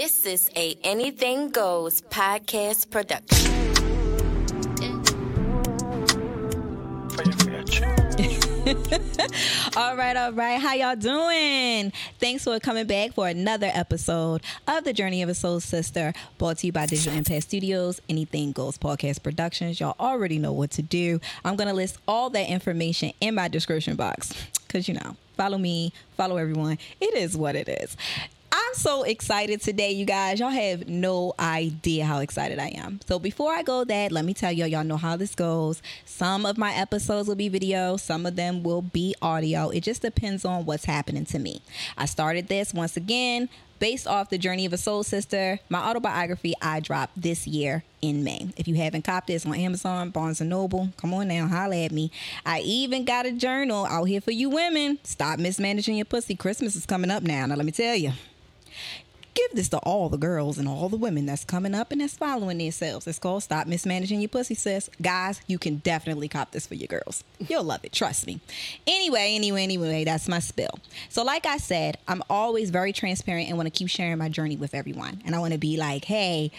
This is a Anything Goes podcast production. all right, all right. How y'all doing? Thanks for coming back for another episode of The Journey of a Soul Sister, brought to you by Digital Impact Studios, Anything Goes Podcast Productions. Y'all already know what to do. I'm going to list all that information in my description box because, you know, follow me, follow everyone. It is what it is. I'm so excited today, you guys. Y'all have no idea how excited I am. So before I go that, let me tell y'all, y'all know how this goes. Some of my episodes will be video, some of them will be audio. It just depends on what's happening to me. I started this once again based off the journey of a soul sister my autobiography i dropped this year in may if you haven't copped this on amazon barnes and noble come on now holla at me i even got a journal out here for you women stop mismanaging your pussy christmas is coming up now now let me tell you give this to all the girls and all the women that's coming up and that's following themselves. It's called Stop Mismanaging Your Pussy, sis. Guys, you can definitely cop this for your girls. You'll love it, trust me. Anyway, anyway, anyway, that's my spill. So, like I said, I'm always very transparent and want to keep sharing my journey with everyone. And I want to be like, hey,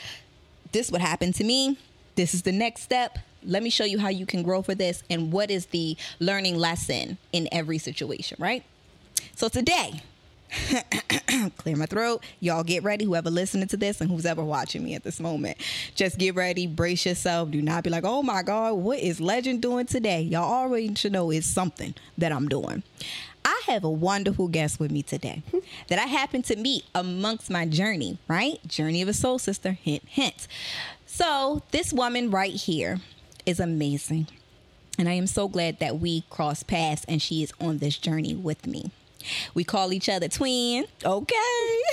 this what happened to me. This is the next step. Let me show you how you can grow for this and what is the learning lesson in every situation, right? So, today, clear my throat. Y'all get ready. Whoever listening to this and who's ever watching me at this moment, just get ready. Brace yourself. Do not be like, oh my God, what is Legend doing today? Y'all already should know it's something that I'm doing. I have a wonderful guest with me today that I happen to meet amongst my journey, right? Journey of a soul sister, hint, hint. So, this woman right here is amazing. And I am so glad that we crossed paths and she is on this journey with me. We call each other twin. Okay.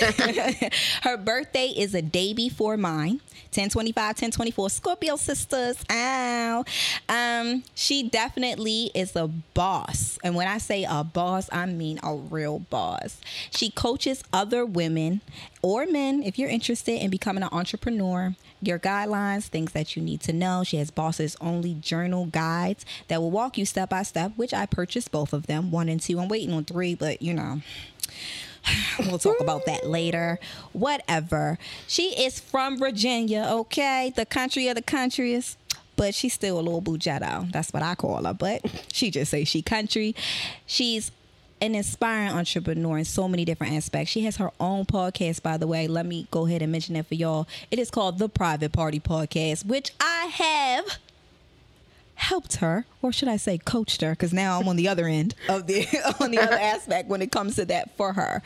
Her birthday is a day before mine. 1025, 1024. Scorpio sisters. Ow. Um, she definitely is a boss. And when I say a boss, I mean a real boss. She coaches other women or men if you're interested in becoming an entrepreneur your guidelines, things that you need to know. She has bosses only journal guides that will walk you step by step, which I purchased both of them, one and two. I'm waiting on three, but you know. We'll talk about that later. Whatever. She is from Virginia, okay? The country of the countries. But she's still a little bougetto. That's what I call her. But she just say she country. She's an inspiring entrepreneur in so many different aspects. She has her own podcast, by the way. Let me go ahead and mention that for y'all. It is called The Private Party Podcast, which I have helped her, or should I say coached her, because now I'm on the other end of the on the other aspect when it comes to that for her.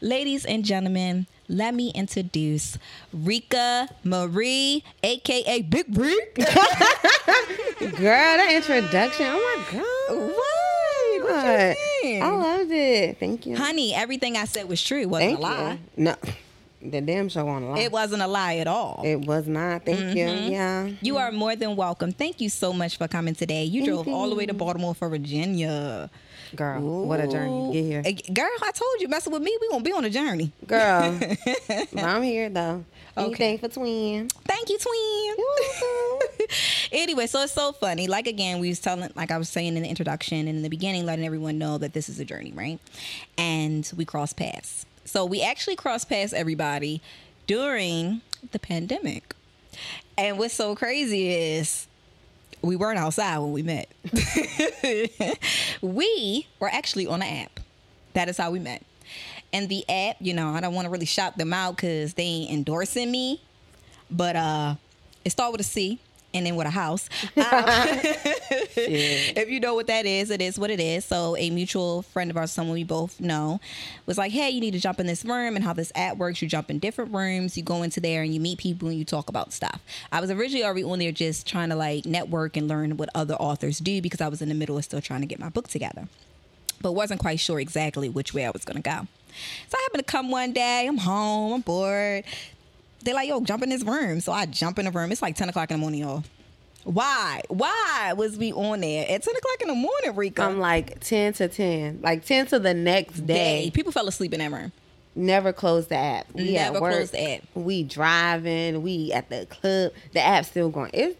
Ladies and gentlemen, let me introduce Rika Marie, aka Big Rick. Girl, that introduction. Oh my god. What? What you mean? I loved it. Thank you. Honey, everything I said was true. It wasn't Thank a lie. you. No, the damn show on a lie. It wasn't a lie at all. It was not. Thank you. Mm-hmm. Yeah. you are more than welcome. Thank you so much for coming today. You Thank drove all the way to. Baltimore for Virginia. Girl, what a journey to get here. Girl, I told you, messing with me, we gonna be on a journey. Girl, I'm here though. Okay. For twin. Thank you, twin. anyway, so it's so funny. Like again, we was telling, like I was saying in the introduction and in the beginning, letting everyone know that this is a journey, right? And we cross paths. So we actually cross paths everybody during the pandemic. And what's so crazy is we weren't outside when we met. we were actually on an app. That is how we met. And the app, you know, I don't want to really shout them out because they ain't endorsing me, but uh, it started with a C and then with a house. Um, if you know what that is, it is what it is. So a mutual friend of ours, someone we both know, was like, "Hey, you need to jump in this room." And how this app works, you jump in different rooms, you go into there, and you meet people and you talk about stuff. I was originally already on there just trying to like network and learn what other authors do because I was in the middle of still trying to get my book together, but wasn't quite sure exactly which way I was going to go. So I happen to come one day. I'm home. I'm bored. They're like, "Yo, jump in this room." So I jump in the room. It's like 10 o'clock in the morning, y'all. Why? Why was we on there at 10 o'clock in the morning, Rika? I'm like 10 to 10. Like 10 to the next day. People fell asleep in that room. Never closed the app. We Never at work. closed the app. We driving. We at the club. The app's still going. It,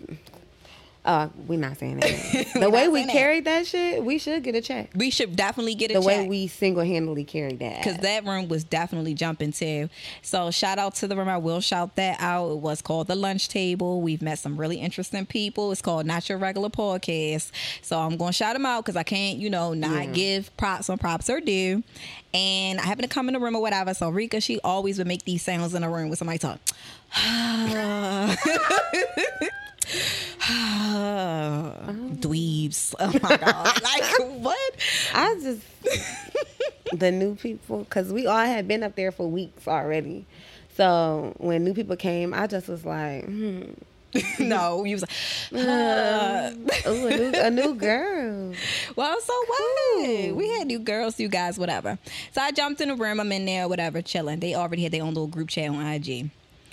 Uh, we not saying that. The way we saying that. carried that shit, we should get a check. We should definitely get a The check. The way we single handedly carried that. because that room was definitely jumping too. So shout out to the room. I will shout that out. It was called the lunch table. We've met some really interesting people. It's called Not Your Regular Podcast. So I'm going to shout them out because I can't, you know, not Yeah. give props when props are due. And I happen to come in the room or whatever. So Rika, she always would make these sounds in the room with somebody talk. Dweebs. Oh my God. Like, what? I just the new people because we all had been up there for weeks already. So when new people came, I just was like, hmm, no, you was like, ooh, a new, a new girl. Well, so what? We had new girls, new guys, whatever. So I jumped in the room. I'm in there, whatever, chilling. They already had their own little group chat on IG.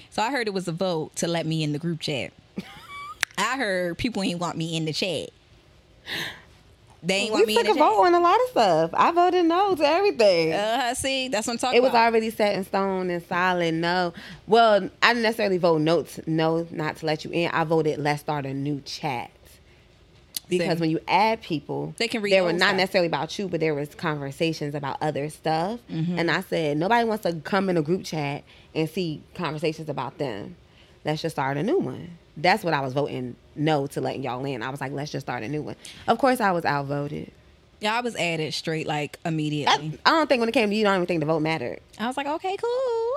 So I heard it was a vote to let me in the group chat. I heard people ain't want me in the chat. They ain't want We me in the a vote on a lot of stuff. I voted no to everything. Uh, see, that's what I'm talking about. it was about. already set in stone and solid. No, well, I didn't necessarily vote no, no, not to let you in. I voted let's start a new chat because when you add people, They can read There were not stuff. necessarily about you, but there was conversations about other stuff. Mm-hmm. And I said nobody wants to come in a group chat and see conversations about them. Let's just start a new one. That's what I was voting no to letting y'all in. I was like, let's just start a new one. Of course, I was outvoted. yeah, I was added straight like immediately. I don't think when it came to you, I don't even think the vote mattered. I was like, okay, cool.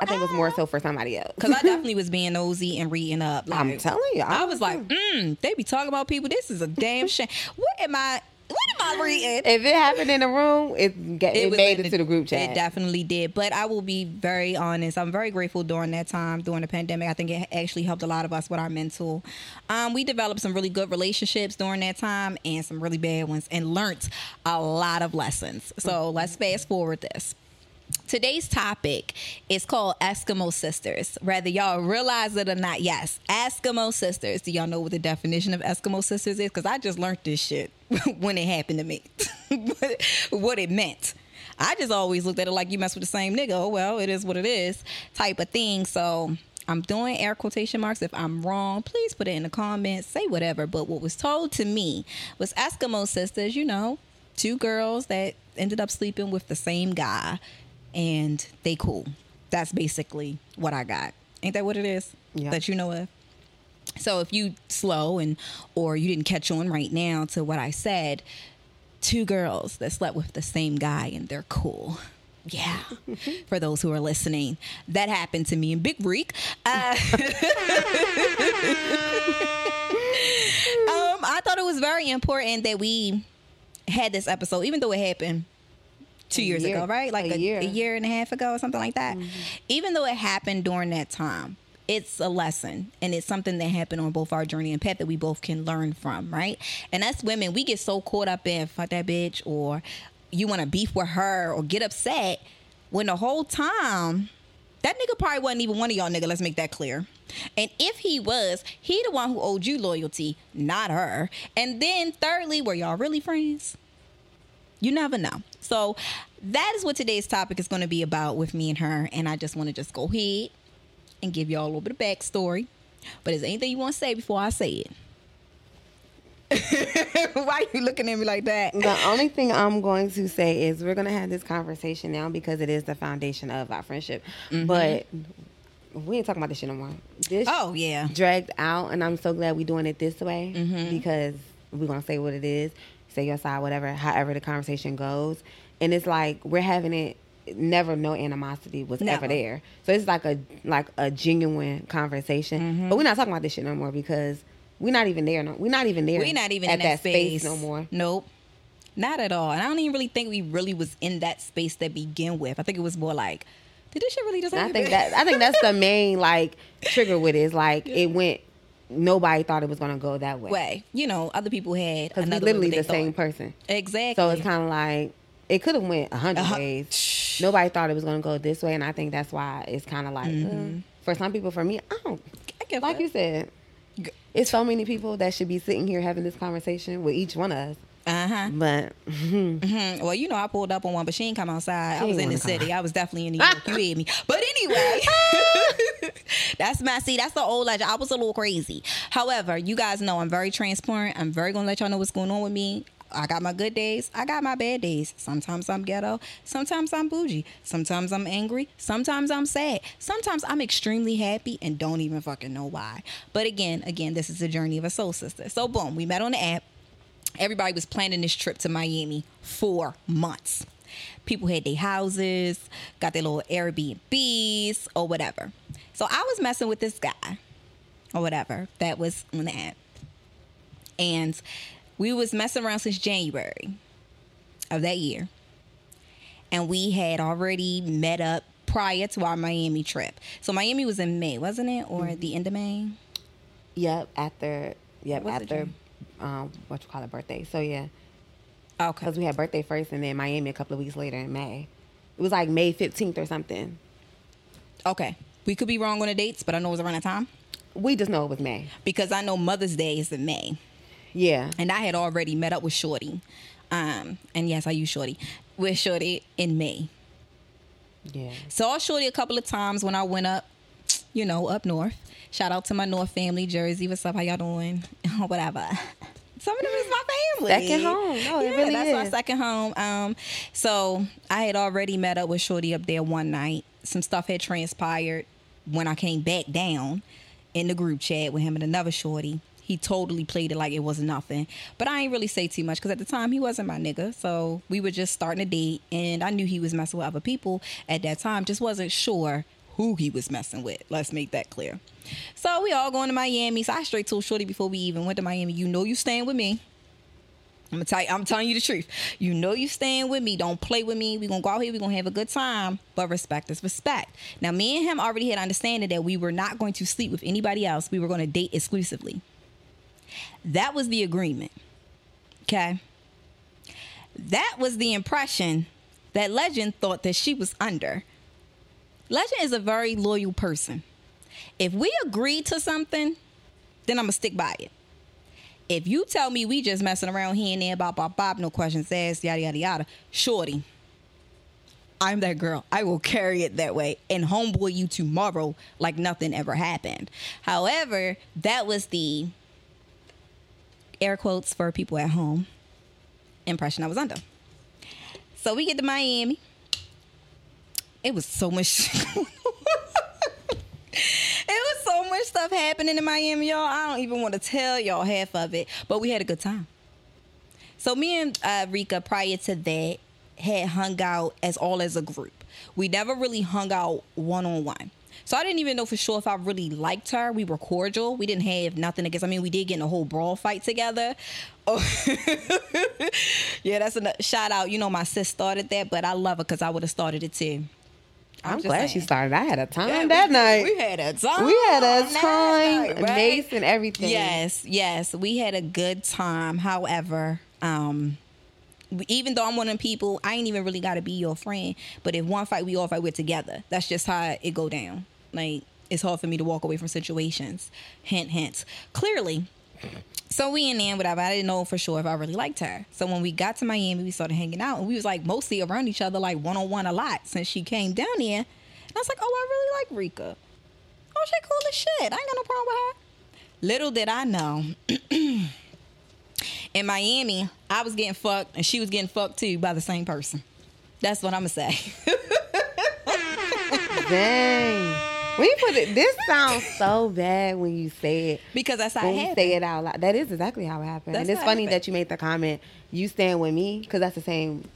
I think it was more so for somebody else. Because I definitely was being nosy and reading up. Like, I'm telling you, I was like, mm, they be talking about people. This is a damn shame. What am I? What am I reading? if it happened in the room, it get, it, was made in it to the group chat. It definitely did. But I will be very honest. I'm very grateful during that time, during the pandemic. I think it actually helped a lot of us with our mental. Um, we developed some really good relationships during that time and some really bad ones and learned a lot of lessons. So let's fast forward this. Today's topic is called Eskimo Sisters. Whether y'all realize it or not, yes, Eskimo Sisters. Do y'all know what the definition of Eskimo Sisters is? Because I just learned this shit when it happened to me. what, it meant. I just always looked at it like you mess with the same nigga. Oh, well, it is what it is type of thing. So I'm doing air quotation marks. If I'm wrong, please put it in the comments, say whatever. But what was told to me was Eskimo Sisters, you know, two girls that ended up sleeping with the same guy and they cool. That's basically what I got. Ain't that what it is? Yeah. That you know of? So if you slow and or you didn't catch on right now to what I said, two girls that slept with the same guy and they're cool. Yeah. For those who are listening, that happened to me in Big Reek. Uh, um, I thought it was very important that we had this episode, even though it happened two A years year. ago, right? Like A a, year. a year and a half ago or something like that. Mm-hmm. Even though it happened during that time, it's a lesson and it's something that happened on both our journey and path that we both can learn from, right? And us women, we get so caught up in fuck that bitch or you want to beef with her or get upset when the whole time that nigga probably wasn't even one of y'all nigga. Let's make that clear. And if he was, he the one who owed you loyalty, not her. And then thirdly, were y'all really friends? You never know. So that is what today's topic is going to be about with me and her. And I just want to just go ahead and give y'all a little bit of backstory. But is there anything you want to say before I say it? Why are you looking at me like that? The only thing I'm going to say is we're going to have this conversation now because it is the foundation of our friendship. But we ain't talking about this shit no more. This Oh yeah. dragged out, and I'm so glad we're doing it this way Mm-hmm. because we're going to say what it is, say your side, whatever, however the conversation goes. And it's like we're having it. Never no animosity was ever there, so it's like a like a genuine conversation. Mm-hmm. But we're not talking about this shit no more because we're not even there. No, we're not even there. We're not even at in that, space. no more. Nope. Not at all. And I don't even really think we really was in that space to begin with. I think it was more like, did this shit really just And I think that I think that's the main like trigger with it is like it went. Nobody thought it was gonna go that way way. You know, other people had because we another way literally the same person. Exactly. So it's kind of like it could have went a hundred Uh-huh. ways. Nobody thought it was gonna go this way, and I think that's why it's kind of like uh, for some people. For me, I don't I like that. you said. It's so many people that should be sitting here having this conversation with each one of us. Uh-huh. But Mhm. Well, you know, I pulled up on one, but she ain't come outside. I was in the city. I was definitely in New York. You hear me? But anyway, That's my see. That's the old legend. I was a little crazy. However, you guys know I'm very transparent. I'm very gonna let y'all know what's going on with me. I got my good days. I got my bad days. Sometimes I'm ghetto. Sometimes I'm bougie. Sometimes I'm angry. Sometimes I'm sad. Sometimes I'm extremely happy and don't even fucking know why. But again, again, this is the journey of a soul sister. So boom, we met on the app. Everybody was planning this trip to Miami for months. People had their houses, got their little Airbnbs or whatever. So I was messing with this guy or whatever that was on the app. And we was messing around since January of that year. And we had already met up prior to our Miami trip. So Miami was in May, wasn't it? Or the end of May? Yep, after yep What's after um what you call it birthday. So yeah, Okay. because we had birthday first and then Miami a couple of weeks later in May. It was like May fifteenth or something. Okay. We could be wrong on the dates, but I know it was around that time. We just know it was May. Because I know Mother's Day is in May. Yeah. and I had already met up with Shorty. Um, and yes, I use Shorty with Shorty in May. Yeah. Saw Shorty a couple of times when I went up, you know, up north. Shout out to my North family, Jersey. What's up? How y'all doing? Whatever. Some of them is my family. Second home. No, it really that's my is. second home. Um, so I had already met up with Shorty up there one night. Some stuff had transpired when I came back down in the group chat with him and another Shorty. He totally played it like it was nothing. But I ain't really say too much because at the time he wasn't my nigga. So we were just starting a date and I knew he was messing with other people at that time. Just wasn't sure who he was messing with. Let's make that clear. So we all going to Miami. So I straight told Shorty before we even went to Miami, you know you staying with me. I'm gonna tell you, I'm telling you the truth. You know you staying with me. Don't play with me. we gonna go out here, we gonna have a good time. But respect is respect. Now me and him already had understanding that we were not going to sleep with anybody else. We were gonna date exclusively. That was the agreement. Okay. That was the impression that Legend thought that she was under. Legend is a very loyal person. If we agree to something, then I'm gonna stick by it. If you tell me we just messing around here and there, bop, bop, bop, no questions asked, yada, yada, yada, shorty, I'm that girl. I will carry it that way and homeboy you tomorrow like nothing ever happened. However, that was the air quotes for people at home impression I was under. So we get to Miami. It was so much. it was so much stuff happening in Miami, y'all. I don't even want to tell y'all half of it, but we had a good time. So me and uh, Rika, prior to that, had hung out as all as a group. We never really hung out one on one. So I didn't even know for sure if I really liked her. We were cordial. We didn't have nothing against. I mean, we did get in a whole brawl fight together. Oh, yeah, that's a shout out. You know, my sis started that, but I love her because I would have started it too. I'm, just glad she saying. started. I had a time Yeah, that we, night. We had a time. We had a time, night, right? Mace and everything. Yes, yes, we had a good time. However, um, even though I'm one of them people, I ain't even really got to be your friend. But if one fight, we all fight, we're together. That's just how it go down. Like it's hard for me to walk away from situations. Hint, hint. Clearly. So we in there, whatever. I didn't know for sure if I really liked her. So when we got to Miami, we started hanging out, and we was like mostly around each other, like one on one a lot since she came down here. And I was like, oh, I really like Rika. Oh, she cool as shit. I ain't got no problem with her. Little did I know. In Miami, I was getting fucked and she was getting fucked too by the same person. That's what I'm gonna say. Dang. You put it, this sounds so bad when you say it. because that's how it you say it out loud, that is exactly how it happened. That's and it's it funny that you made the comment. You stand with me because that's the same.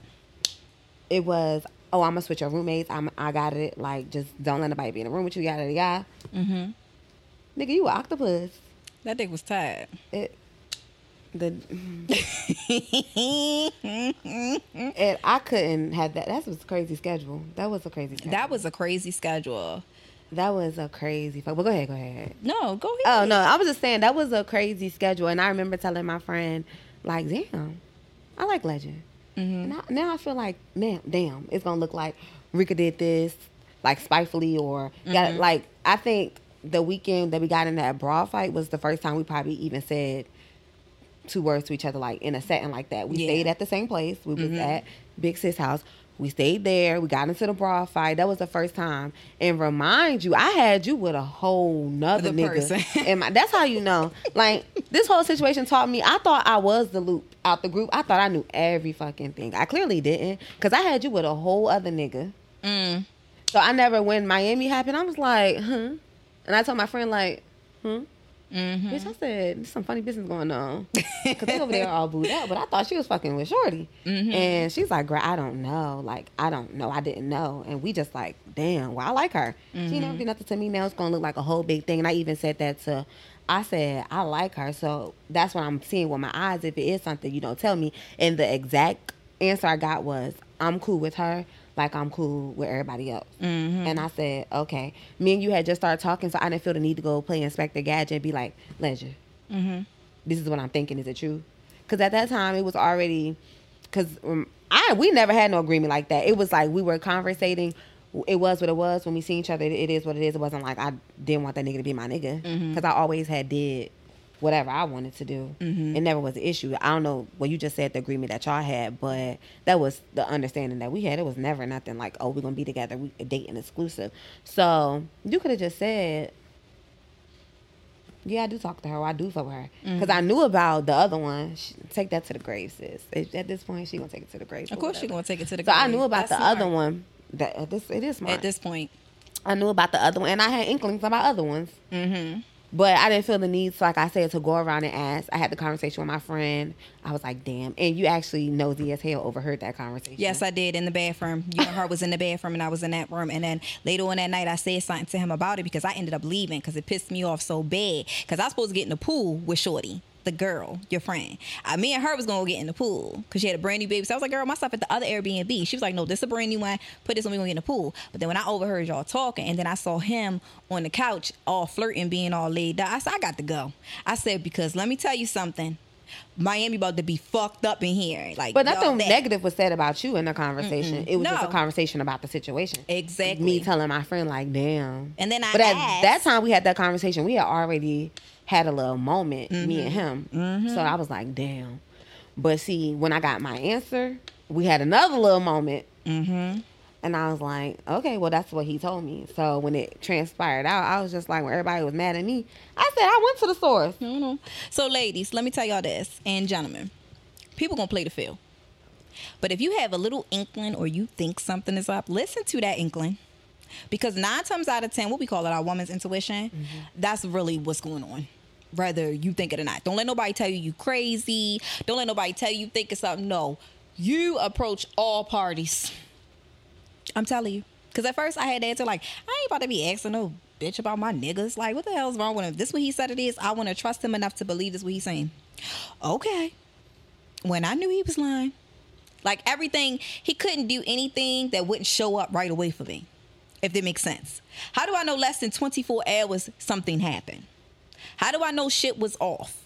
It was. Oh, I'm gonna switch your roommates. I'm. I got it. Like, just don't let nobody be in the room with you. Yada yada. Mm-hmm. Nigga, you an octopus. That dick was tired. It. The. and I couldn't have that. That was a crazy schedule. That was a crazy. Schedule. that was a crazy schedule. That was a crazy. Fuck. But go ahead. Go ahead. No, go ahead. Oh no, I was just saying that was a crazy schedule, and I remember telling my friend, like, "Damn, I like Legend." Mm-hmm. And I, now I feel like, man, damn, it's gonna look like Rika did this, like spitefully, or got mm-hmm. like I think the weekend that we got in that brawl fight was the first time we probably even said two words to each other, like in a setting like that. We Yeah. stayed at the same place. We was mm-hmm. at Big Sis house. We stayed there. We got into the bra fight. That was the first time. And remind you, I had you with a whole nother Other nigga. person. and my, that's how you know. Like this whole situation taught me. I thought I was the loop out the group. I thought I knew every fucking thing. I clearly didn't, cause I had you with a whole other nigga. Mm. So I never, when Miami happened, I was like, huh. And I told my friend like, huh. Mm-hmm. Bitch, I said, there's some funny business going on. Because they over there all booed up, but I thought she was fucking with Shorty. Mm-hmm. And she's like, girl, I don't know. Like, I don't know. I didn't know. And we just like, damn, well, I like her. She Mm-hmm. never did nothing to me. Now it's going to look like a whole big thing. And I even said that to, I said, I like her. So that's what I'm seeing with my eyes. If it is something, you don't tell me. And the exact answer I got was, I'm cool with her. Like I'm cool with everybody else. Mm-hmm. And I said, okay. Me and you had just started talking, so I didn't feel the need to go play Inspector Gadget and be like, Legend, Mm-hmm. this is what I'm thinking. Is it true? Because at that time it was already, because um, I we never had no agreement like that. It was like we were conversating. It was what it was when we see each other. It is what it is. It wasn't like I didn't want that nigga to be my nigga because I always had did whatever I wanted to do. It never was an issue. I don't know. Well, you just said the agreement that y'all had, but that was the understanding that we had. It was never nothing like, oh, we're gonna be together. We dating exclusive. So you could have just said, yeah, I do talk to her. I do fuck with her because I knew about the other one. She, take that to the grave, sis. At this point, she gonna take it to the grave. Of course, she's whatever. gonna take it to the. So I knew about That's the other one. That at this it is smart. At this point, I knew about the other one, and I had inklings about other ones. mm-hmm. But I didn't feel the need, so like I said, to go around and ask. I had the conversation with my friend. I was like, "Damn!" And you actually nosy as hell overheard that conversation. Yes, I did in the bathroom. You and her was in the bathroom, and I was in that room. And then later on that night, I said something to him about it because I ended up leaving because it pissed me off so bad. Because I was supposed to get in the pool with Shorty, the girl, your friend. Uh, me and her was gonna get in the pool because she had a brand new baby. So I was like, "Girl, my stuff at the other Airbnb." She was like, "No, this is a brand new one. Put this on. We gonna get in the pool." But then when I overheard y'all talking, and then I saw him on the couch all flirting, being all laid out, I said, "I got to go." I said because let me tell you something. Miami about to be fucked up in here. Like, But nothing that- negative was said about you in the conversation. It was just a conversation about the situation. Exactly. Me telling my friend like, "Damn." And then I But at asked- that time we had that conversation. We had already had a little moment, Mm-hmm. me and him. So I was like, "Damn." But see, when I got my answer, we had another little moment. Mm-hmm. And I was like, okay, well, that's what he told me. So when it transpired out, I was just like, when everybody was mad at me, I said, I went to the source. No, no. So, ladies, let me tell y'all this, and gentlemen, people gonna play the field. But if you have a little inkling or you think something is up, listen to that inkling. Because nine times out of ten, what we call it, our woman's intuition, that's really what's going on. Whether you think it or not. Don't let nobody tell you you crazy. Don't let nobody tell you think it's something. No. You approach all parties. I'm telling you. Because at first I had to answer like, I ain't about to be asking no bitch about my niggas. Like, what the hell's wrong with him? This what he said it is. I want to trust him enough to believe this what he's saying. Okay. When I knew he was lying, like everything, he couldn't do anything that wouldn't show up right away for me. If that makes sense. How do I know less than 24 hours something happened? How do I know shit was off?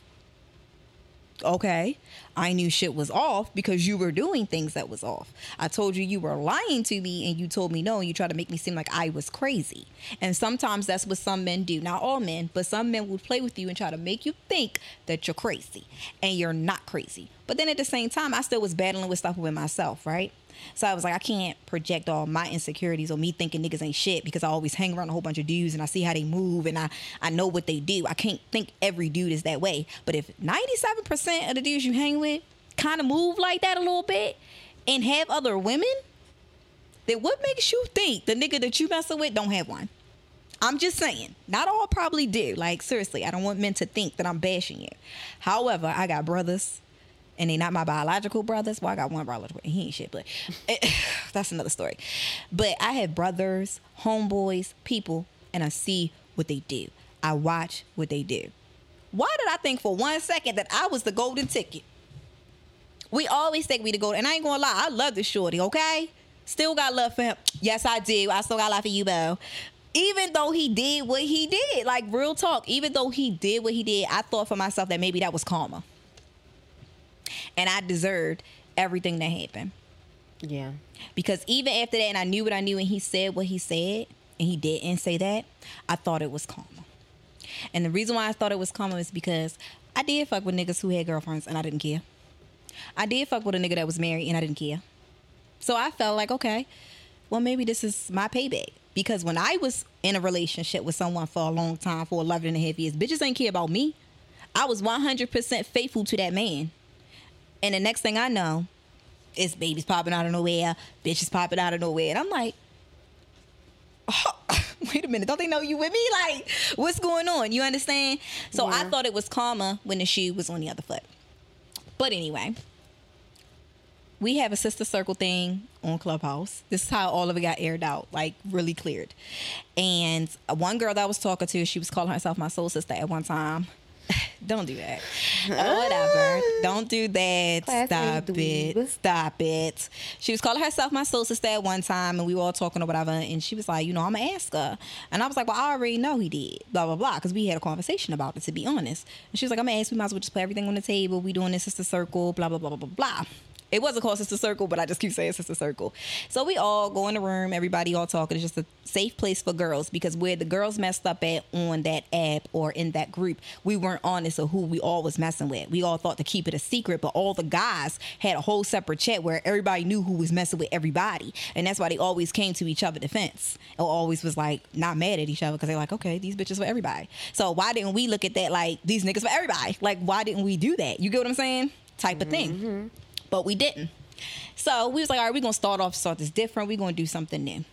okay. I knew shit was off because you were doing things that was off. I told you you were lying to me and you told me no and you tried to make me seem like i was crazy. And sometimes that's what some men do. Not all men but some men will play with you and try to make you think that you're crazy and you're not crazy. But then at the same time i still was battling with stuff with myself right so I was like, I can't project all my insecurities or me thinking niggas ain't shit because I always hang around a whole bunch of dudes and I see how they move and I, I know what they do. I can't think every dude is that way. But if 97% of the dudes you hang with kind of move like that a little bit and have other women, then what makes you think the nigga that you messing with don't have one? I'm just saying, not all probably do. Like, seriously, I don't want men to think that I'm bashing you. However, I got brothers and they not my biological brothers. Well, I got one biological, and he ain't shit, but that's another story. But I have brothers, homeboys, people, and I see what they do. I watch what they do. Why did I think for one second that I was the golden ticket? We always think we the golden, and I ain't gonna lie, I love this shorty, okay? Still got love for him. Yes, I do. I still got love for you, Bo. Even though he did what he did, like real talk, even though he did what he did, I thought for myself that maybe that was karma and I deserved everything that happened. Yeah. Because even after that, and I knew what I knew, and he said what he said, and he didn't say that, I thought it was karma. And the reason why I thought it was karma is because I did fuck with niggas who had girlfriends, and I didn't care. I did fuck with a nigga that was married, and I didn't care. So I felt like, okay, well, maybe this is my payback. Because when I was in a relationship with someone for a long time, for 11 and a half years, bitches ain't care about me. I was 100% faithful to that man. And the next thing I know, it's babies popping out of nowhere, bitches popping out of nowhere. And I'm like, oh, wait a minute, don't they know you with me? Like, what's going on? You understand? So I thought it was karma when the shoe was on the other foot. But anyway, we have a sister circle thing on Clubhouse. This is how all of it got aired out, like really cleared. And one girl that I was talking to, she was calling herself my soul sister at one time. Don't do that. Uh, whatever. Don't do that. Class Stop dweeb. it. Stop it. She was calling herself my soul sister at one time, and we were all talking or whatever. And she was like, you know, I'm gonna ask her. And I was like, well, I already know he did. Blah blah blah. Because we had a conversation about it, to be honest. And she was like, I'm gonna ask. We might as well just put everything on the table. We doing this sister circle. Blah blah blah blah blah blah. It wasn't called Sister Circle, but I just keep saying Sister Circle. So we all go in the room, everybody all talking. It's just a safe place for girls because where the girls messed up at on that app or in that group, we weren't honest of who we all was messing with. We all thought to keep it a secret, but all the guys had a whole separate chat where everybody knew who was messing with everybody. And that's why they always came to each other defense. Or always was like not mad at each other because they're like, okay, these bitches for everybody. So why didn't we look at that like these niggas for everybody? Like, why didn't we do that? You get what I'm saying? Type of thing mm-hmm. But we didn't. So we was like, all right, we're gonna start off start this different. We're gonna do something new.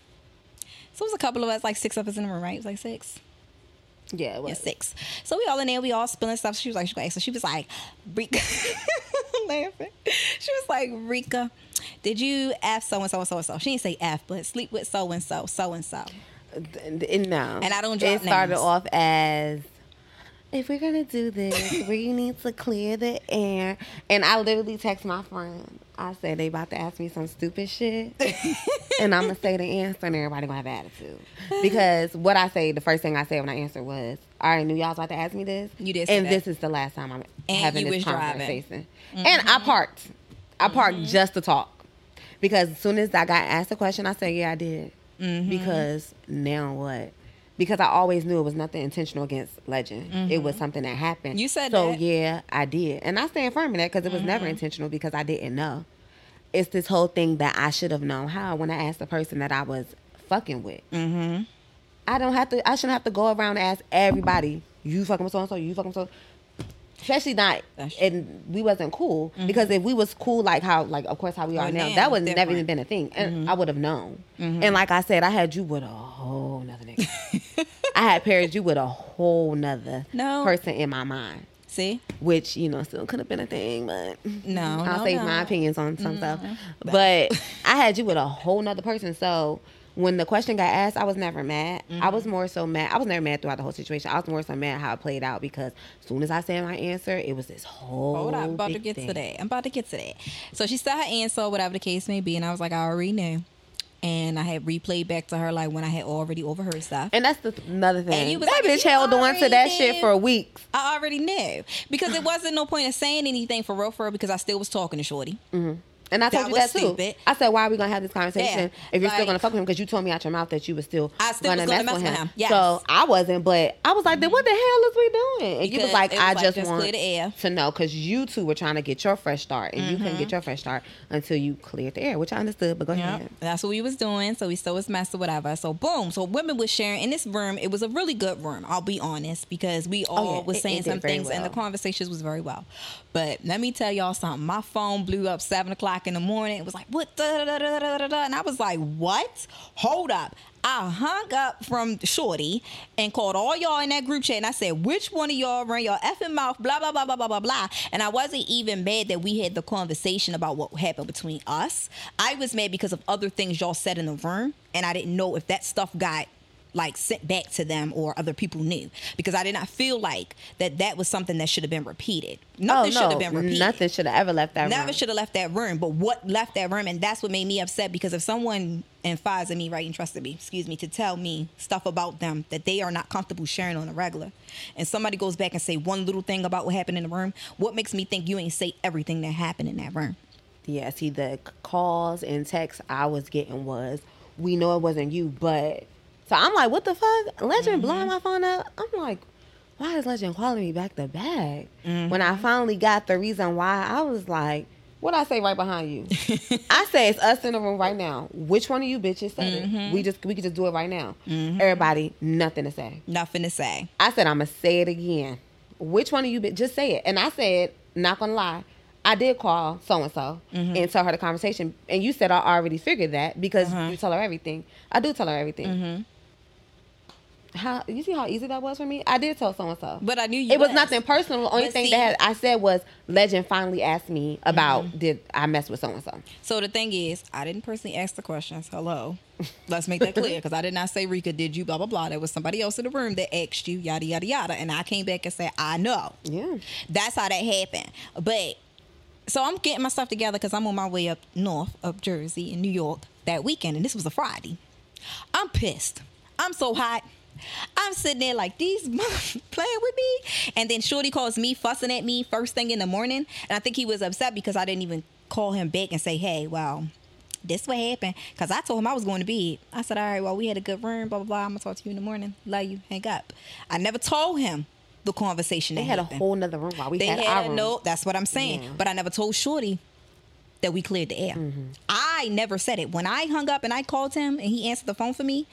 So it was a couple of us, like six of us in the room, right? It was like six. Yeah, it was. Yeah, six. So we all in there, we all spilling stuff. She was like, she was like, so she was like, Rika, laughing. She was like, Rika, did you F so and so and so and so? She didn't say F, but sleep with so and so, so and so. No. And I don't It started names. off as if we're gonna do this, we need to clear the air. And I literally text my friend. I said they about to ask me some stupid shit, and I'm gonna say the answer, and everybody gonna have attitude. Because what I say, the first thing I said when I answered was, "I already knew y'all was about to ask me this, You did say and that. this is the last time I'm And having this driving. Mm-hmm. conversation." And I parked. I parked just to talk. Because as soon as I got asked a question, I said, "Yeah, I did." Mm-hmm. Because now what? Because I always knew it was nothing intentional against Legend. It was something that happened. Mm-hmm. You said so. that. Mm-hmm. Yeah, I did, and I stand firm in that because it was never intentional because I didn't know. It's this whole thing that I should have known how when I asked the person that I was fucking with. Mm-hmm. I don't have to. I shouldn't have to go around and ask everybody. You fucking with so and so. You fucking so. Especially not, and we wasn't cool because if we was cool like how, like of course how we are Well, now, that was never even been a thing, and I would have known. And like I said, I had you with a whole nother nigga. I had paired you with a whole nother No. person in my mind, See? which you know still could have been a thing, but No, I'll no, save no. my opinions on some stuff. But I had you with a whole nother person. So when the question got asked, I was never mad. I Mm-hmm. was more so mad. I was never mad throughout the whole situation. I was more so mad how it played out because as soon as I said my answer, it was this whole. Hold up, I'm about to get thing. to that. I'm about to get to that. So she said her answer, whatever the case may be, and I was like, I already knew. And I had replayed back to her like when I had already overheard stuff. And that's the another thing. you was that like, bitch "You held on to that already shit did." for weeks. I already knew because it wasn't no point in saying anything for real for real because I still was talking to Shorty. And I told That you that too. stupid. I said, "Why are we gonna have this conversation Yeah, if you're still gonna fuck with him?" Because you told me out your mouth that you was still I still was gonna mess with him. Yes. So I wasn't, but I was like, "Then what the hell is we doing?" And you Because was like, was "I like, just, just want clear the air. to know," because you two were trying to get your fresh start, and you couldn't Mm-hmm. get your fresh start until you cleared the air, which I understood. But go ahead. That's what we was doing. So we still was messing whatever. So boom. So women was sharing in this room. It was a really good room. I'll be honest because we all Oh, yeah. was It- saying it some things and the conversations was very well. But let me tell y'all something. My phone blew up seven o'clock in the morning. It was like what and I was like, what? Hold up. I hung up from Shorty and called all y'all in that group chat and I said, which one of y'all run your effing mouth, blah, blah, blah, blah, blah, blah, blah. And I wasn't even mad that we had the conversation about what happened between us. I was mad because of other things y'all said in the room and I didn't know if that stuff got like sent back to them or other people knew because I did not feel like that that was something that should have been repeated. Nothing oh should no, have been repeated. nothing should have ever left that Never room. should have left that room. But what left that room, and that's what made me upset because if someone infides in me, right, and trusted me, excuse me, to tell me stuff about them that they are not comfortable sharing on a regular, and somebody goes back and say one little thing about what happened in the room, what makes me think you ain't say everything that happened in that room? Yeah, see the calls and texts I was getting was, we know it wasn't you, but so I'm like, what the fuck? Legend blowing my phone up. I'm like, why is Legend calling me back to back? When I finally got the reason why, I was like, What I say right behind you? I say it's us in the room right now. Which one of you bitches said Mm-hmm. it? We just we could just do it right now. Everybody, nothing to say. Nothing to say. I said I'm gonna say it again. Which one of you bitch just say it? And I said, not gonna lie, I did call so and so Mm-hmm. and tell her the conversation. And you said I already figured that because Uh-huh. you tell her everything. I do tell her everything. Mm-hmm. How you see how easy that was for me? I did tell so and so. But I knew you It was nothing personal. The only But thing see- Mm-hmm. that I said was Legend finally asked me about did I mess with so and so. So the thing is, I didn't personally ask the questions. Hello. Let's make that clear because I did not say, Rika, did you blah, blah, blah. There was somebody else in the room that asked you, yada, yada, yada. And I came back and said, I know. Yeah. That's how that happened. But so I'm getting my stuff together because I'm on my way up north, up Jersey, in New York that weekend. And this was a Friday. I'm pissed. I'm so hot. I'm sitting there like these playing with me, and then Shorty calls me fussing at me first thing in the morning, and I think he was upset because I didn't even call him back and say, "Hey, well, this what happened." Because I told him I was going to bed. I said, "All right, well, we had a good run, blah blah blah. I'm gonna talk to you in the morning. Love you. Hang up." I never told him the conversation They had a whole nother room while we They had, had, our room. note. That's what I'm saying. Yeah. But I never told Shorty that we cleared the air. Mm-hmm. I never said it. When I hung up and I called him and he answered the phone for me,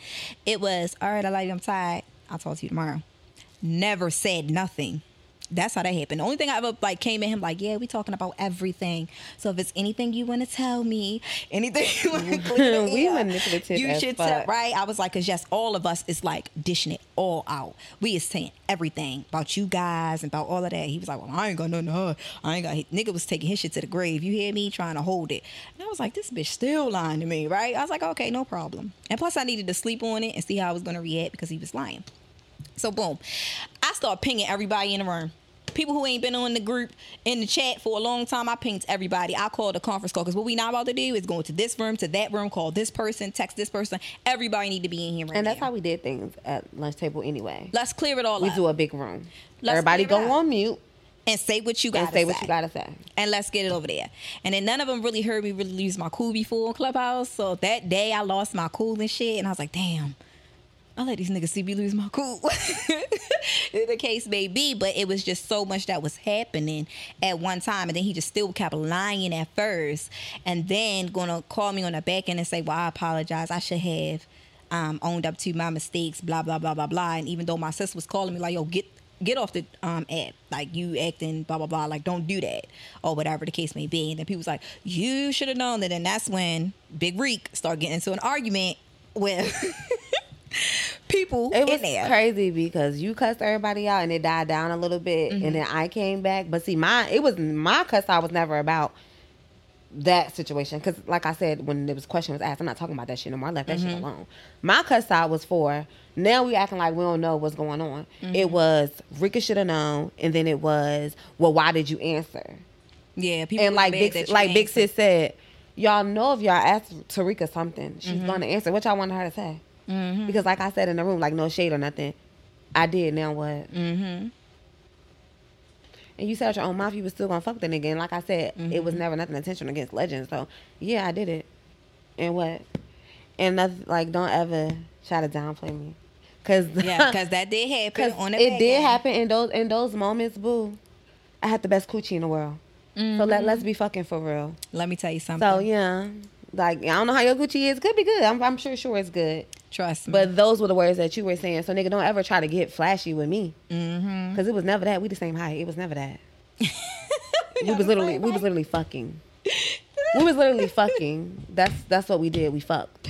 it was, all right, I love you. I'm tired. I'll talk to you tomorrow. Never said nothing. That's how that happened. The only thing I ever like came at him like, yeah, we talking about everything. So if it's anything you want to tell me, anything you want to clear We air, manipulative You should fuck. tell, right? I was like, cause yes, all of us is like dishing it all out. We is saying everything about you guys and about all of that. He was like, well, I ain't got nothing to her. I ain't got. Nigga was taking his shit to the grave. You hear me trying to hold it? And I was like, this bitch still lying to me, right? I was like, okay, no problem. And plus, I needed to sleep on it and see how I was gonna react because he was lying. So boom, I start pinging everybody in the room. People who ain't been on the group in the chat for a long time, I pinged everybody. I called a conference call because what we not about to do is go to this room, to that room, call this person, text this person. Everybody need to be in here right And that's now. how we did things at lunch table anyway. Let's clear it all up. We up do a big room. Let's Everybody clear it go up. on mute and say what you got and say what you gotta say. and let's get it over there. And then none of them really heard me really lose my cool before in Clubhouse. So that day I lost my cool and shit, and I was like, damn. I let these niggas see me lose my cool. the case may be, but it was just so much that was happening at one time, and then he just still kept lying at first, and then gonna call me on the back end and say, "Well, I apologize. I should have um, owned up to my mistakes." Blah blah blah blah blah. And even though my sister was calling me like, "Yo, get get off the um app. Like you acting blah blah blah. Like don't do that or whatever the case may be. And then people was like, you should have known that. And that's when Big Reek started getting into an argument with people It was in there. crazy because you cussed everybody out and it died down a little bit, Mm-hmm. and then I came back. But see, my it was my cuss i was never about that situation because, like I said, when there was question was asked, I'm not talking about that shit no more. I left that Mm-hmm. shit alone. My cuss out was for now we acting like we don't know what's going on. Mm-hmm. It was Rika should have known, and then it was well, why did you answer? Yeah, people and like big like big sis said, y'all know if y'all ask Tarika something, she's Mm-hmm. gonna answer. What y'all want her to say? Because like I said in the room, like no shade or nothing, I did. Now what? Mm-hmm. And you said your own mouth you was still gonna fuck the nigga. And like I said, it Mm-hmm. was never nothing intentional against legends. So yeah, I did it. And what? And nothing like don't ever try to downplay me, cause Yeah, because that did happen Cause on the it did end. happen in those in those moments, boo. I had the best coochie in the world. So Mm-hmm. let let's be fucking for real. Let me tell you something. So yeah, like I don't know how your coochie is. Could be good. I'm I'm sure sure it's good. Trust me. But those were the words that you were saying. So nigga, don't ever try to get flashy with me. mm-hmm. Cause it was never that. We the same height. It was never that. we was literally we was literally fucking. We was literally fucking. That's that's what we did. We fucked.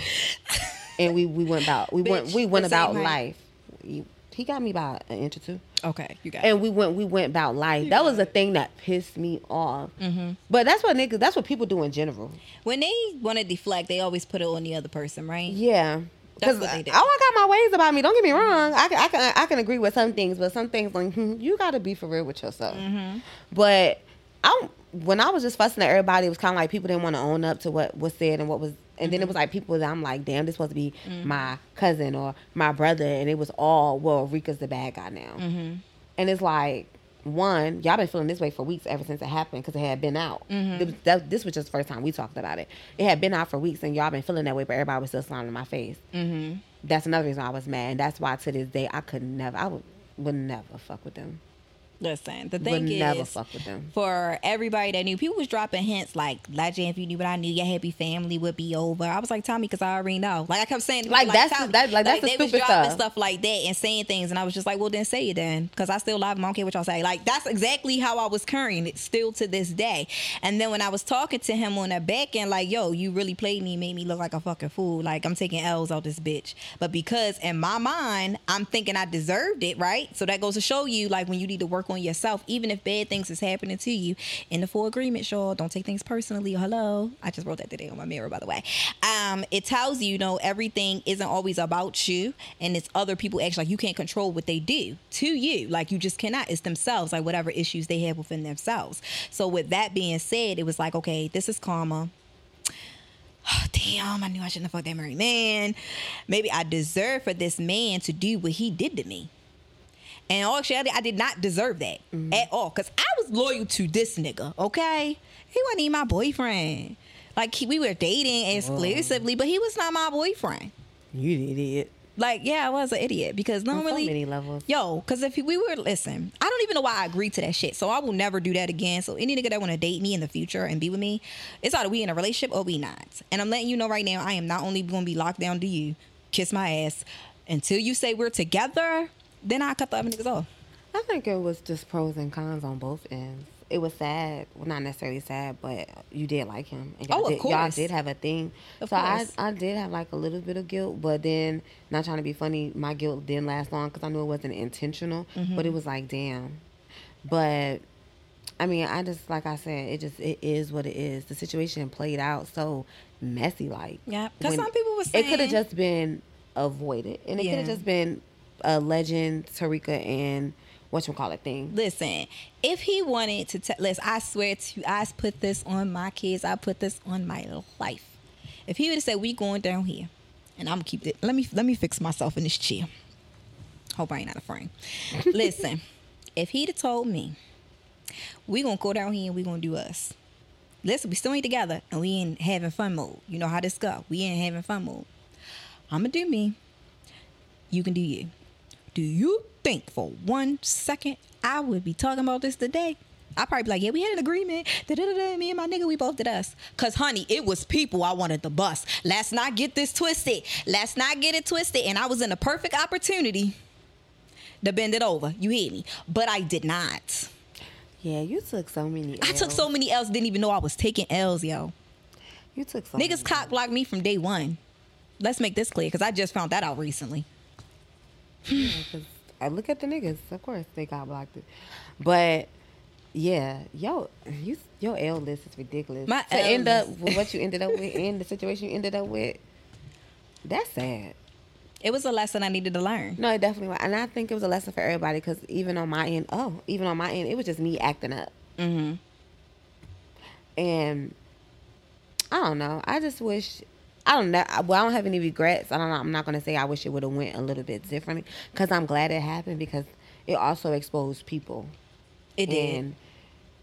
And we we went about we went we went about life. He, he got me about an inch or two. okay, you got it. And we went we went about life. That was a thing that pissed me off. Mm-hmm. But that's what niggas that's what people do in general. When they want to deflect, they always put it on the other person, right? Yeah. That's what they do. I, I got my ways about me. Don't get me wrong. I can, I can I can agree with some things, but some things like hmm, you got to be for real with yourself. Mm-hmm. But I when I was just fussing at everybody, it was kind of like people didn't want to own up to what was said and what was. And then it was like people that I'm like, damn, this supposed to be my cousin or my brother, and it was all well, Rika's the bad guy now. Mm-hmm. And it's like, one, y'all been feeling this way for weeks ever since it happened because it had been out. It was- that- this was just the first time we talked about it. It had been out for weeks, and y'all been feeling that way, but everybody was still smiling in my face. Mm-hmm. That's another reason I was mad, and that's why to this day I could never, I would, would never fuck with them. Listen, the thing is, never fuck with them. for everybody that knew, people was dropping hints like, "Legend, if you knew what I knew, your happy family would be over." I was like, "Tommy, because I already know." Like I kept saying, Like, that's tell the- that- like, that's the they was stupid dropping stuff. stuff like that and saying things, and I was just like, "Well, then say it then," because I still love him. I don't care what y'all say. Like that's exactly how I was carrying it still to this day. And then when I was talking to him on the back end, like, "Yo, you really played me, made me look like a fucking fool. Like I'm taking L's out this bitch." But because in my mind, I'm thinking I deserved it, right? So that goes to show you, like, when you need to work on yourself, even if bad things is happening to you, in the full agreement, y'all. Don't take things personally. Hello, I just wrote that today on my mirror, by the way. Um, it tells you, you know, everything isn't always about you, and it's other people. Actually, like you can't control what they do to you. Like you just cannot. It's themselves, like whatever issues they have within themselves. So with that being said, it was like, okay, this is karma. Oh, damn, I knew I shouldn't have fucked that married man. Maybe I deserve for this man to do what he did to me. And all actuality, I did not deserve that mm-hmm. at all. Cause I was loyal to this nigga, okay? He wasn't even my boyfriend. Like he, we were dating exclusively, but he was not my boyfriend. You did it. Like, yeah, I was an idiot because On so normally many levels. Yo, because if we were listen, I don't even know why I agreed to that shit. So I will never do that again. So any nigga that want to date me in the future and be with me, it's either we in a relationship or we not. And I'm letting you know right now, I am not only going to be locked down to you, kiss my ass until you say we're together. Then I cut the other niggas off. I think it was just pros and cons on both ends. It was sad, well, not necessarily sad, but you did like him, and y'all, Oh, of did, y'all did have a thing. Of so I, course. I did have like a little bit of guilt, but then not trying to be funny, my guilt didn't last long because I knew it wasn't intentional. Mm-hmm. But it was like, damn. But I mean, I just like I said, it just it is what it is. The situation played out so messy, like yeah. Because some people was it could have just been avoided, and it could have just been a legend, Tarika and what you call it thing. Listen, if he wanted to tell, listen, I swear to you, I put this on my kids. I put this on my life. If he would have said, "We going down here," and I'm gonna keep it. Let me let me fix myself in this chair. Hope I ain't out of frame. Listen, if he'd have told me, "We gonna go down here and we gonna do us," listen, we still ain't together and we ain't having fun mode. You know how this go. We ain't having fun mode. I'm gonna do me. You can do you. Do you think for one second I would be talking about this today? I probably be like, yeah, we had an agreement. Da-da-da-da. Me and my nigga, we both did us. Cause honey, it was people I wanted to bust. Let's not get this twisted. Let's not get it twisted. And I was in a perfect opportunity to bend it over. You hear me? But I did not. Yeah, you took so many. L's. I took so many L's, didn't even know I was taking L's, yo. You took so Niggas many cock blocked me from day one. Let's make this clear, cause I just found that out recently. Because I look at the niggas, of course they got blocked. It. But yeah, yo, you your L list is ridiculous. My to end L up with what you ended up with and the situation you ended up with, that's sad. It was a lesson I needed to learn. No, it definitely was, and I think it was a lesson for everybody because even on my end, oh, even on my end, it was just me acting up. Mm-hmm. And I don't know. I just wish. I don't know. Well, I don't have any regrets. I don't know. I'm not gonna say I wish it would have went a little bit differently because I'm glad it happened because it also exposed people It did. and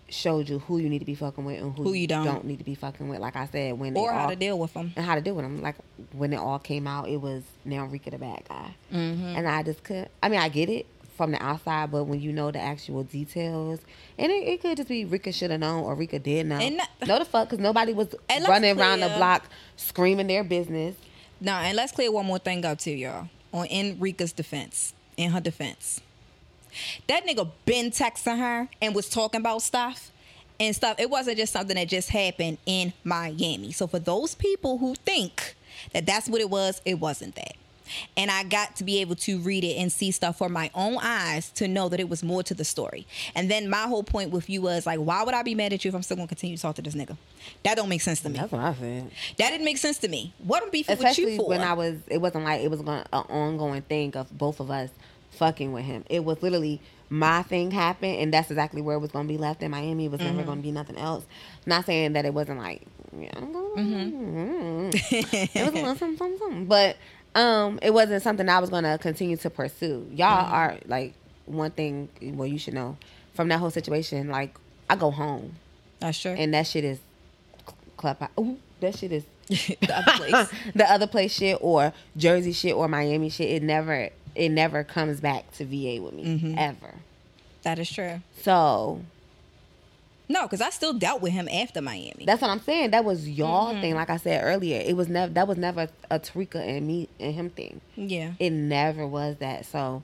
showed you who you need to be fucking with and who, Who you don't. need to be fucking with. Like I said, when or it how all, to deal with them. and how to deal with them. Like when it all came out, it was now Rika the bad guy, Mm-hmm. and I just could. I mean, I get it from the outside, but when you know the actual details, and it, it could just be Rika should have known or Rika did not know. And that- no, the fuck, because nobody was running around the block screaming their business. Now, and let's clear one more thing up too, y'all. On Enrica's defense, in her defense, that nigga been texting her and was talking about stuff and stuff. It wasn't just something that just happened in Miami. So for those people who think that that's what it was, it wasn't that. And I got to be able to read it and see stuff for my own eyes to know that it was more to the story. And then my whole point with you was like, why would I be mad at you if I'm still gonna continue to talk to this nigga? That don't make sense to me. That's what I said. That didn't make sense to me. What am beefing with you for? when I was, it wasn't like it was going an ongoing thing of both of us fucking with him. It was literally my thing happened, and that's exactly where it was going to be left in Miami. It was never mm-hmm. going to be nothing else. Not saying that it wasn't like, yeah, mm-hmm. Mm-hmm. it was a little something, something, something. but um, it wasn't something I was going to continue to pursue. Y'all are like one thing. Well, you should know from that whole situation. Like I go home, That's true. and that shit is club. Ooh, that shit is the other place. the other place shit or Jersey shit or Miami shit, it never it never comes back to VA with me Mm-hmm. ever. That is true. So No, because I still dealt with him after Miami. that's what I'm saying. That was y'all Mm-hmm. thing. Like I said earlier, it was never that was never a Tarika and me and him thing. yeah. It never was that. So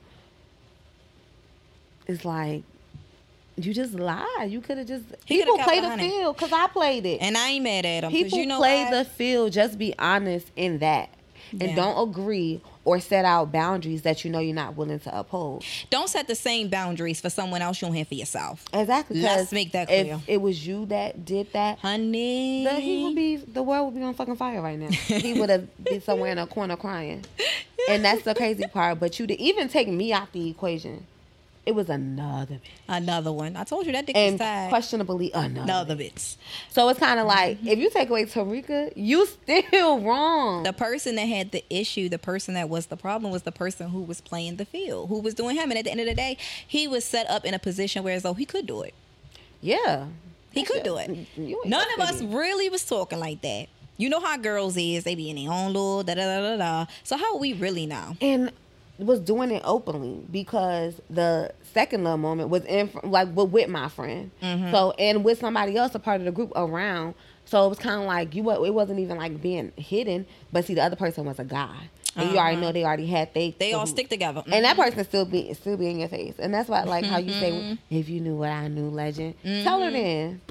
it's like you just lied. You could have just He people play the 100. field because I played it. And I ain't mad at him. People you know play why? the field. Just be honest in that, and Yeah. don't agree or set out boundaries that you know you're not willing to uphold. Don't set the same boundaries for someone else you don't have for yourself. Exactly. Let's make that clear. if it was you that did that, Honey. then he would be the world would be on fucking fire right now. he would have been somewhere in a corner crying. And that's the crazy part. But you to even take me out the equation, it was another bitch. Another one. I told you that dick was And tied. questionably another. Another bitch. So it's kind of like if you take away Tarika, you still wrong. The person that had the issue, the person that was the problem, was the person who was playing the field, who was doing him. And at the end of the day, he was set up in a position where as though he could do it. yeah. He could do it. None of us really was talking like that. You know how girls is, they be in their own little da da da da da. So how we really know? and was doing it openly because the second little moment was in like with, my friend. Mm-hmm. so and with somebody else a part of the group around. So it was kind of like you it wasn't even like being hidden but see the other person was a guy. And you already know they already had they Uh-huh. They all stick together. and that person still be still be in your face. And that's why like how you say if you knew what I knew legend tell her then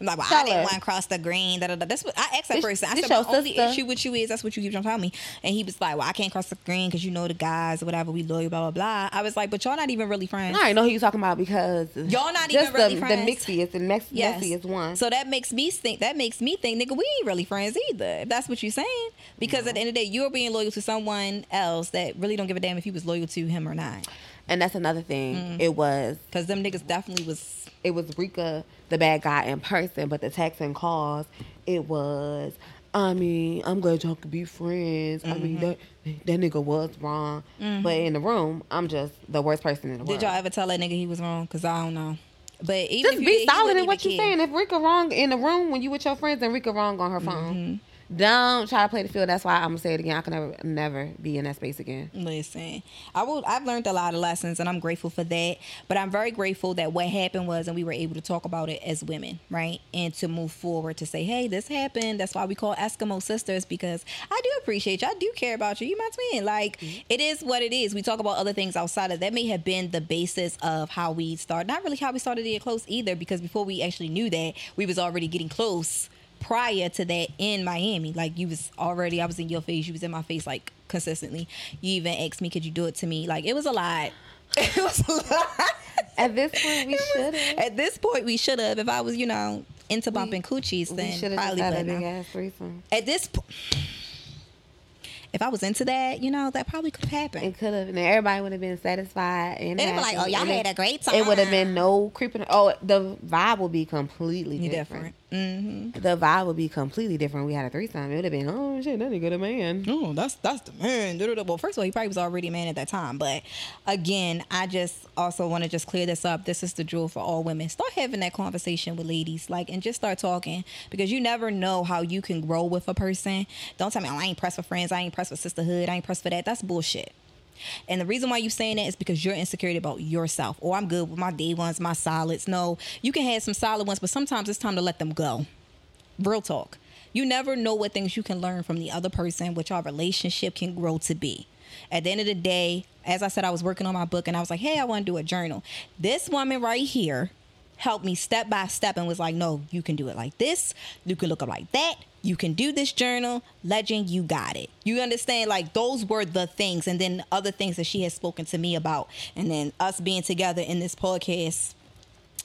I'm like, well, I didn't her. want to cross the green. Da, da, da. That's what I asked that This- person. I this said, my only sister. issue with you is that's what you keep trying to tell me. And he was like, well, I can't cross the green because you know the guys or whatever. We loyal, blah, blah, blah. I was like, but y'all not even really friends. I already know who you talking about because Y'all not even really the, friends. the mixiest and mex- Yes. messiest one So that makes me think. That makes me think, nigga, we ain't really friends either. If that's what you're saying, because at the end of the day, you're being loyal to someone else that really don't give a damn if you was loyal to him or not. and that's another thing Mm. it was Because them niggas definitely was. it was Rika, the bad guy in person, but the text and calls, it was. I mean, I'm glad y'all could be friends. I mean, that Mm-hmm. that nigga was wrong, but in the room, I'm just the worst person in the world. Did y'all ever tell that nigga he was wrong? Because I don't know. But even just be did, solid in what you're saying? If Rika wrong in the room when you with your friends, and Rika wrong on her phone, Mm-hmm. Don't try to play the field. That's why I'm gonna say it again. I can never, never be in that space again. Listen, I will. I've learned a lot of lessons, and I'm grateful for that. But I'm very grateful that what happened was, and we were able to talk about it as women, right? And to move forward to say, "Hey, this happened." That's why we call Eskimo sisters because I do appreciate you. I do care about you. You my twin. Like mm-hmm. it is what it is. We talk about other things outside of that. May have been the basis of how we start. Not really how we started to get close either, because before we actually knew that, we was already getting close prior to that in Miami. Like you was already, I was in your face. You was in my face like consistently. You even asked me, could you do it to me? Like it was a lot. It was a lot. At this point, we should have. At this point, we should have. If I was, you know, into bumping coochies, then should have just probably. had a But big ass threesome. At this point, if I was into that, you know, that probably could have happened. It could have, and everybody would have been satisfied. And They'd like, "Oh, y'all had it- a great time." It would have been no creeping. Oh, the vibe would be completely different. different. Hmm The vibe would be completely different. We had a threesome. It would have been, oh shit, that nigga the man. Oh, that's that's the man. Well, first of all, he probably was already a man at that time. But again, I just also want to just clear this up. This is the drill for all women. Start having that conversation with ladies, like, and just start talking because you never know how you can grow with a person. Don't tell me, oh, I ain't pressed for friends. I ain't pressed for sisterhood. I ain't pressed for that. That's bullshit. And the reason why you're saying that is because you're insecure about yourself. Or I'm good with my day ones, my solids. No, you can have some solid ones, but sometimes it's time to let them go. Real talk. You never know what things you can learn from the other person, which our relationship can grow to be. At the end of the day, as I said, I was working on my book and I was like, hey, I want to do a journal. This woman right here helped me step by step and was like, no, you can do it like this. You can look up like that. You can do this journal. Legend, you got it. You understand? Like, those were the things. And then other things that she has spoken to me about. And then us being together in this podcast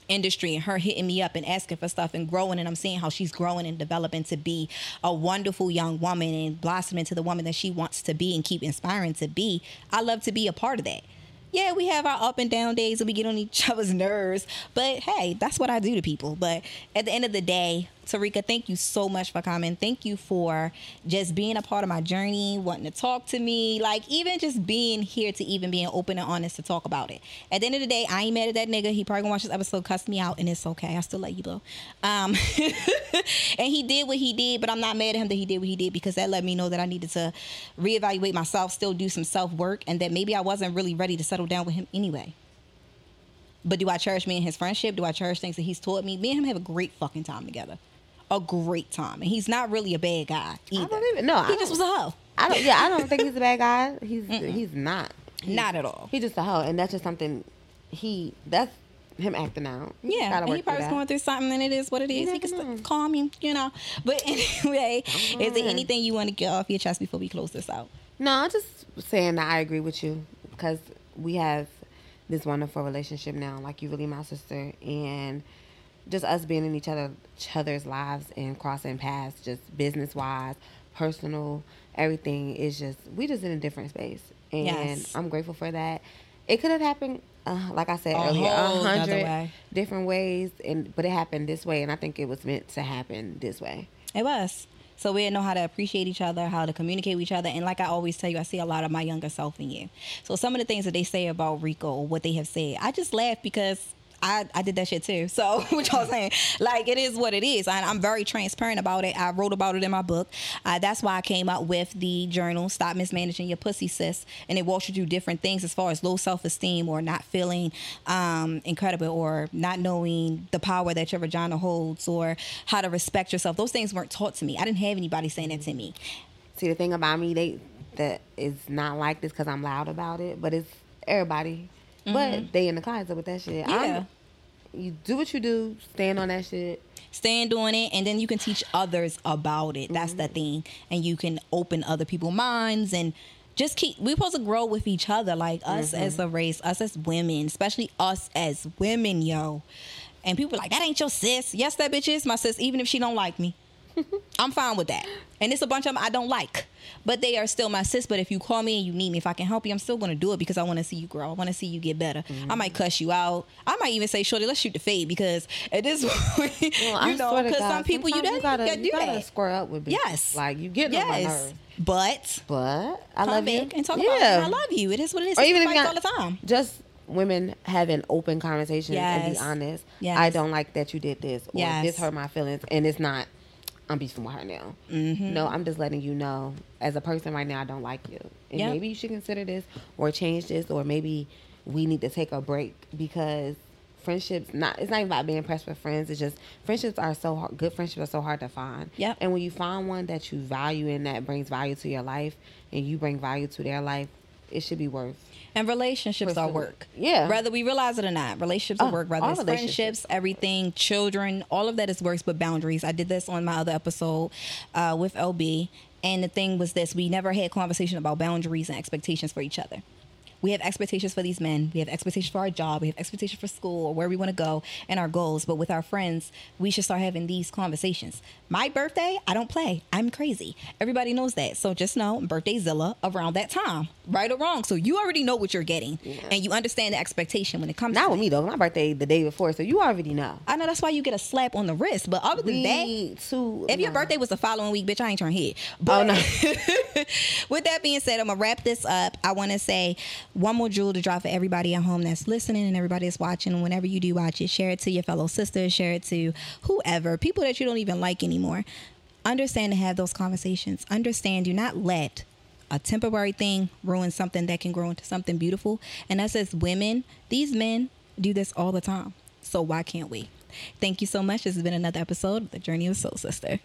industry and her hitting me up and asking for stuff and growing and I'm seeing how she's growing and developing to be a wonderful young woman and blossoming to the woman that she wants to be and keep inspiring to be. I love to be a part of that. Yeah, we have our up and down days and we get on each other's nerves, but hey, that's what I do to people. But at the end of the day, Tarika, thank you so much for coming. Thank you for just being a part of my journey, wanting to talk to me, like even just being here to even being open and honest to talk about it. At the end of the day, I ain't mad at that nigga. He probably gonna watch this episode, cuss me out, and it's okay. I still like you, bro. Um, and he did what he did, but I'm not mad at him that he did what he did because that let me know that I needed to reevaluate myself, still do some self work, and that maybe I wasn't really ready to settle down with him anyway. But do I cherish me and his friendship? Do I cherish things that he's taught me? Me and him have a great fucking time together. A great time. And he's not really a bad guy either. I don't even no. he just was a hoe. I don't. Yeah, I don't think he's a bad guy. He's he's not. He's, Not at all. He's just a hoe, and that's just something. He that's him acting out. Yeah, and he probably was going through something, and it is what it is. He can still call me, you know. But anyway, is there anything you want to get off your chest before we close this out? No, I'm just saying that I agree with you because we have this wonderful relationship now. Like you really my sister, and just us being in each other each other's lives and crossing paths, just business wise, personal, everything is just we just in a different space, and Yes. I'm grateful for that. It could have happened, uh, like I said A earlier, a hundred way. different ways, and but it happened this way, and I think it was meant to happen this way. It was. So we didn't know how to appreciate each other, how to communicate with each other. And like I always tell you, I see a lot of my younger self in you. So some of the things that they say about Rika, what they have said, I just laugh because I, I did that shit too. So what y'all saying? Like it is what it is. I, I'm very transparent about it. I wrote about it in my book. Uh, that's why I came out with the journal, Stop Mismanaging Your Pussy Sis. And it walks you through different things as far as low self-esteem or not feeling um, incredible or not knowing the power that your vagina holds or how to respect yourself. Those things weren't taught to me. I didn't have anybody saying that to me. See, the thing about me, they that is not like this because I'm loud about it, but it's everybody. But they in the closet with that shit. Mm-hmm. Yeah. I'm, you do what you do, stand on that shit. stand on it and then you can teach others about it that's the thing and you can open other people's minds and just keep we're supposed to grow with each other like us as a race us as women especially us as women yo and people are like that ain't your sis yes that bitch is my sis even if she don't like me i'm fine with that and it's a bunch of them i don't like but they are still my sis but if you call me and you need me if i can help you i'm still going to do it because i want to see you grow i want to see you get better i might cuss you out i might even say shorty let's shoot the fade because at this point Well, you I know because some people you, don't gotta, gotta do you gotta that square up with bitches. Yes. like you get on my yes nerves. but But I come love back you and talk yeah. about it. I love you. It is what it is. Or even if you all the time. Just women having open conversations and be honest. Yes. I don't like that you did this, or Yes. this hurt my feelings, and it's not. I'm beefing with her now. Mm-hmm. No, I'm just letting you know, as a person right now, I don't like you, and Yep. maybe you should consider this, or change this, or maybe we need to take a break because friendships not it's not even about being impressed with friends it's just friendships are so hard, good friendships are so hard to find Yep. and when you find one that you value and that brings value to your life and you bring value to their life it should be worth And relationships are work. Yeah. Whether we realize it or not, relationships are Oh, work. Whether it's friendships, everything, children, all of that is works, but boundaries. I did this on my other episode uh, with LB. And the thing was this we never had conversation about boundaries and expectations for each other. We have expectations for these men. We have expectations for our job. We have expectations for school or where we want to go and our goals. But with our friends, we should start having these conversations. My birthday, I don't play. I'm crazy. Everybody knows that. So just know birthday Zilla around that time, right or wrong. So you already know what you're getting and you understand the expectation when it comes not to with me though my birthday the day before so you already know I know that's why you get a slap on the wrist. But other than that, too if your birthday was the following week, bitch, I ain't trying to hit. Oh, no. with that being said, I'm gonna wrap this up. I want to say one more jewel to drop for everybody at home that's listening and everybody that's watching. And whenever you do watch it, share it to your fellow sisters, share it to whoever, people that you don't even like anymore. Understand to have those conversations. Understand, do not let a temporary thing ruin something that can grow into something beautiful. And us as women, these men do this all the time. So why can't we? Thank you so much. This has been another episode of The Journey of Soul Sister.